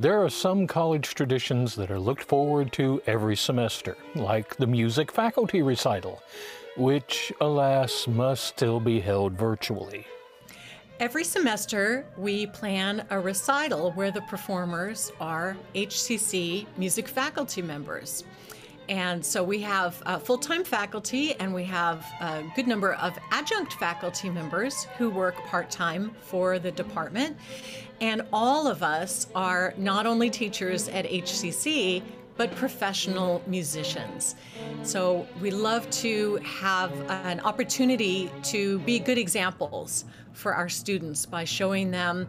There are some college traditions that are looked forward to every semester, like the music faculty recital, which, alas, must still be held virtually. Every semester, we plan a recital where the performers are HCC music faculty members. And so we have uh, full time faculty and we have a good number of adjunct faculty members who work part time for the department. And all of us are not only teachers at HCC, but professional musicians. So we love to have an opportunity to be good examples for our students by showing them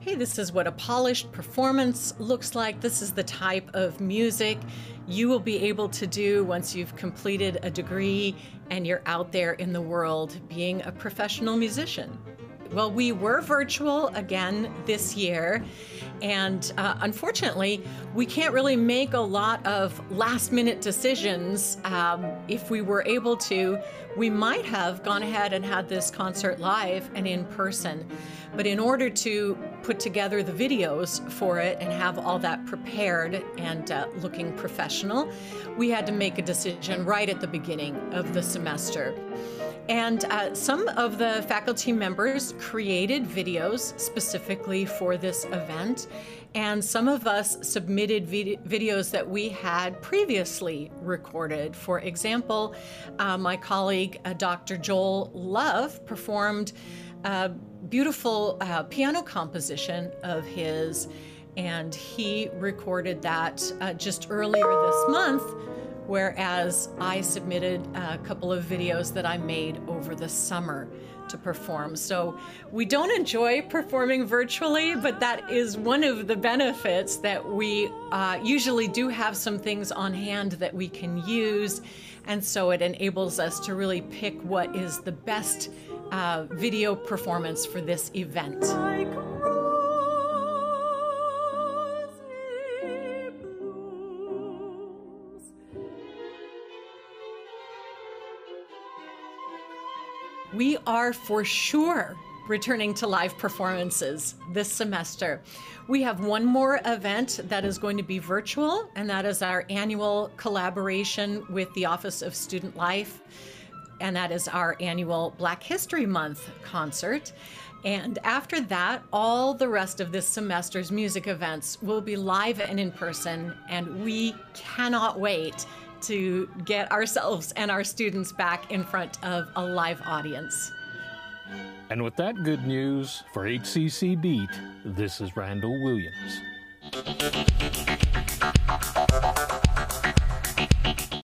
hey, this is what a polished performance looks like. This is the type of music you will be able to do once you've completed a degree and you're out there in the world being a professional musician. Well, we were virtual again this year, and uh, unfortunately, we can't really make a lot of last minute decisions. Um, if we were able to, we might have gone ahead and had this concert live and in person. But in order to put together the videos for it and have all that prepared and uh, looking professional, we had to make a decision right at the beginning of the semester. And uh, some of the faculty members created videos specifically for this event. And some of us submitted vid videos that we had previously recorded. For example, uh, my colleague, uh, Dr. Joel Love, performed a beautiful uh, piano composition of his, and he recorded that uh, just earlier this month whereas I submitted a couple of videos that I made over the summer to perform. So we don't enjoy performing virtually, but that is one of the benefits that we uh, usually do have some things on hand that we can use. And so it enables us to really pick what is the best uh, video performance for this event. We are for sure returning to live performances this semester. We have one more event that is going to be virtual, and that is our annual collaboration with the Office of Student Life, and that is our annual Black History Month concert. And after that, all the rest of this semester's music events will be live and in person, and we cannot wait to get ourselves and our students back in front of a live audience. And with that good news for HCC Beat, this is Randall Williams.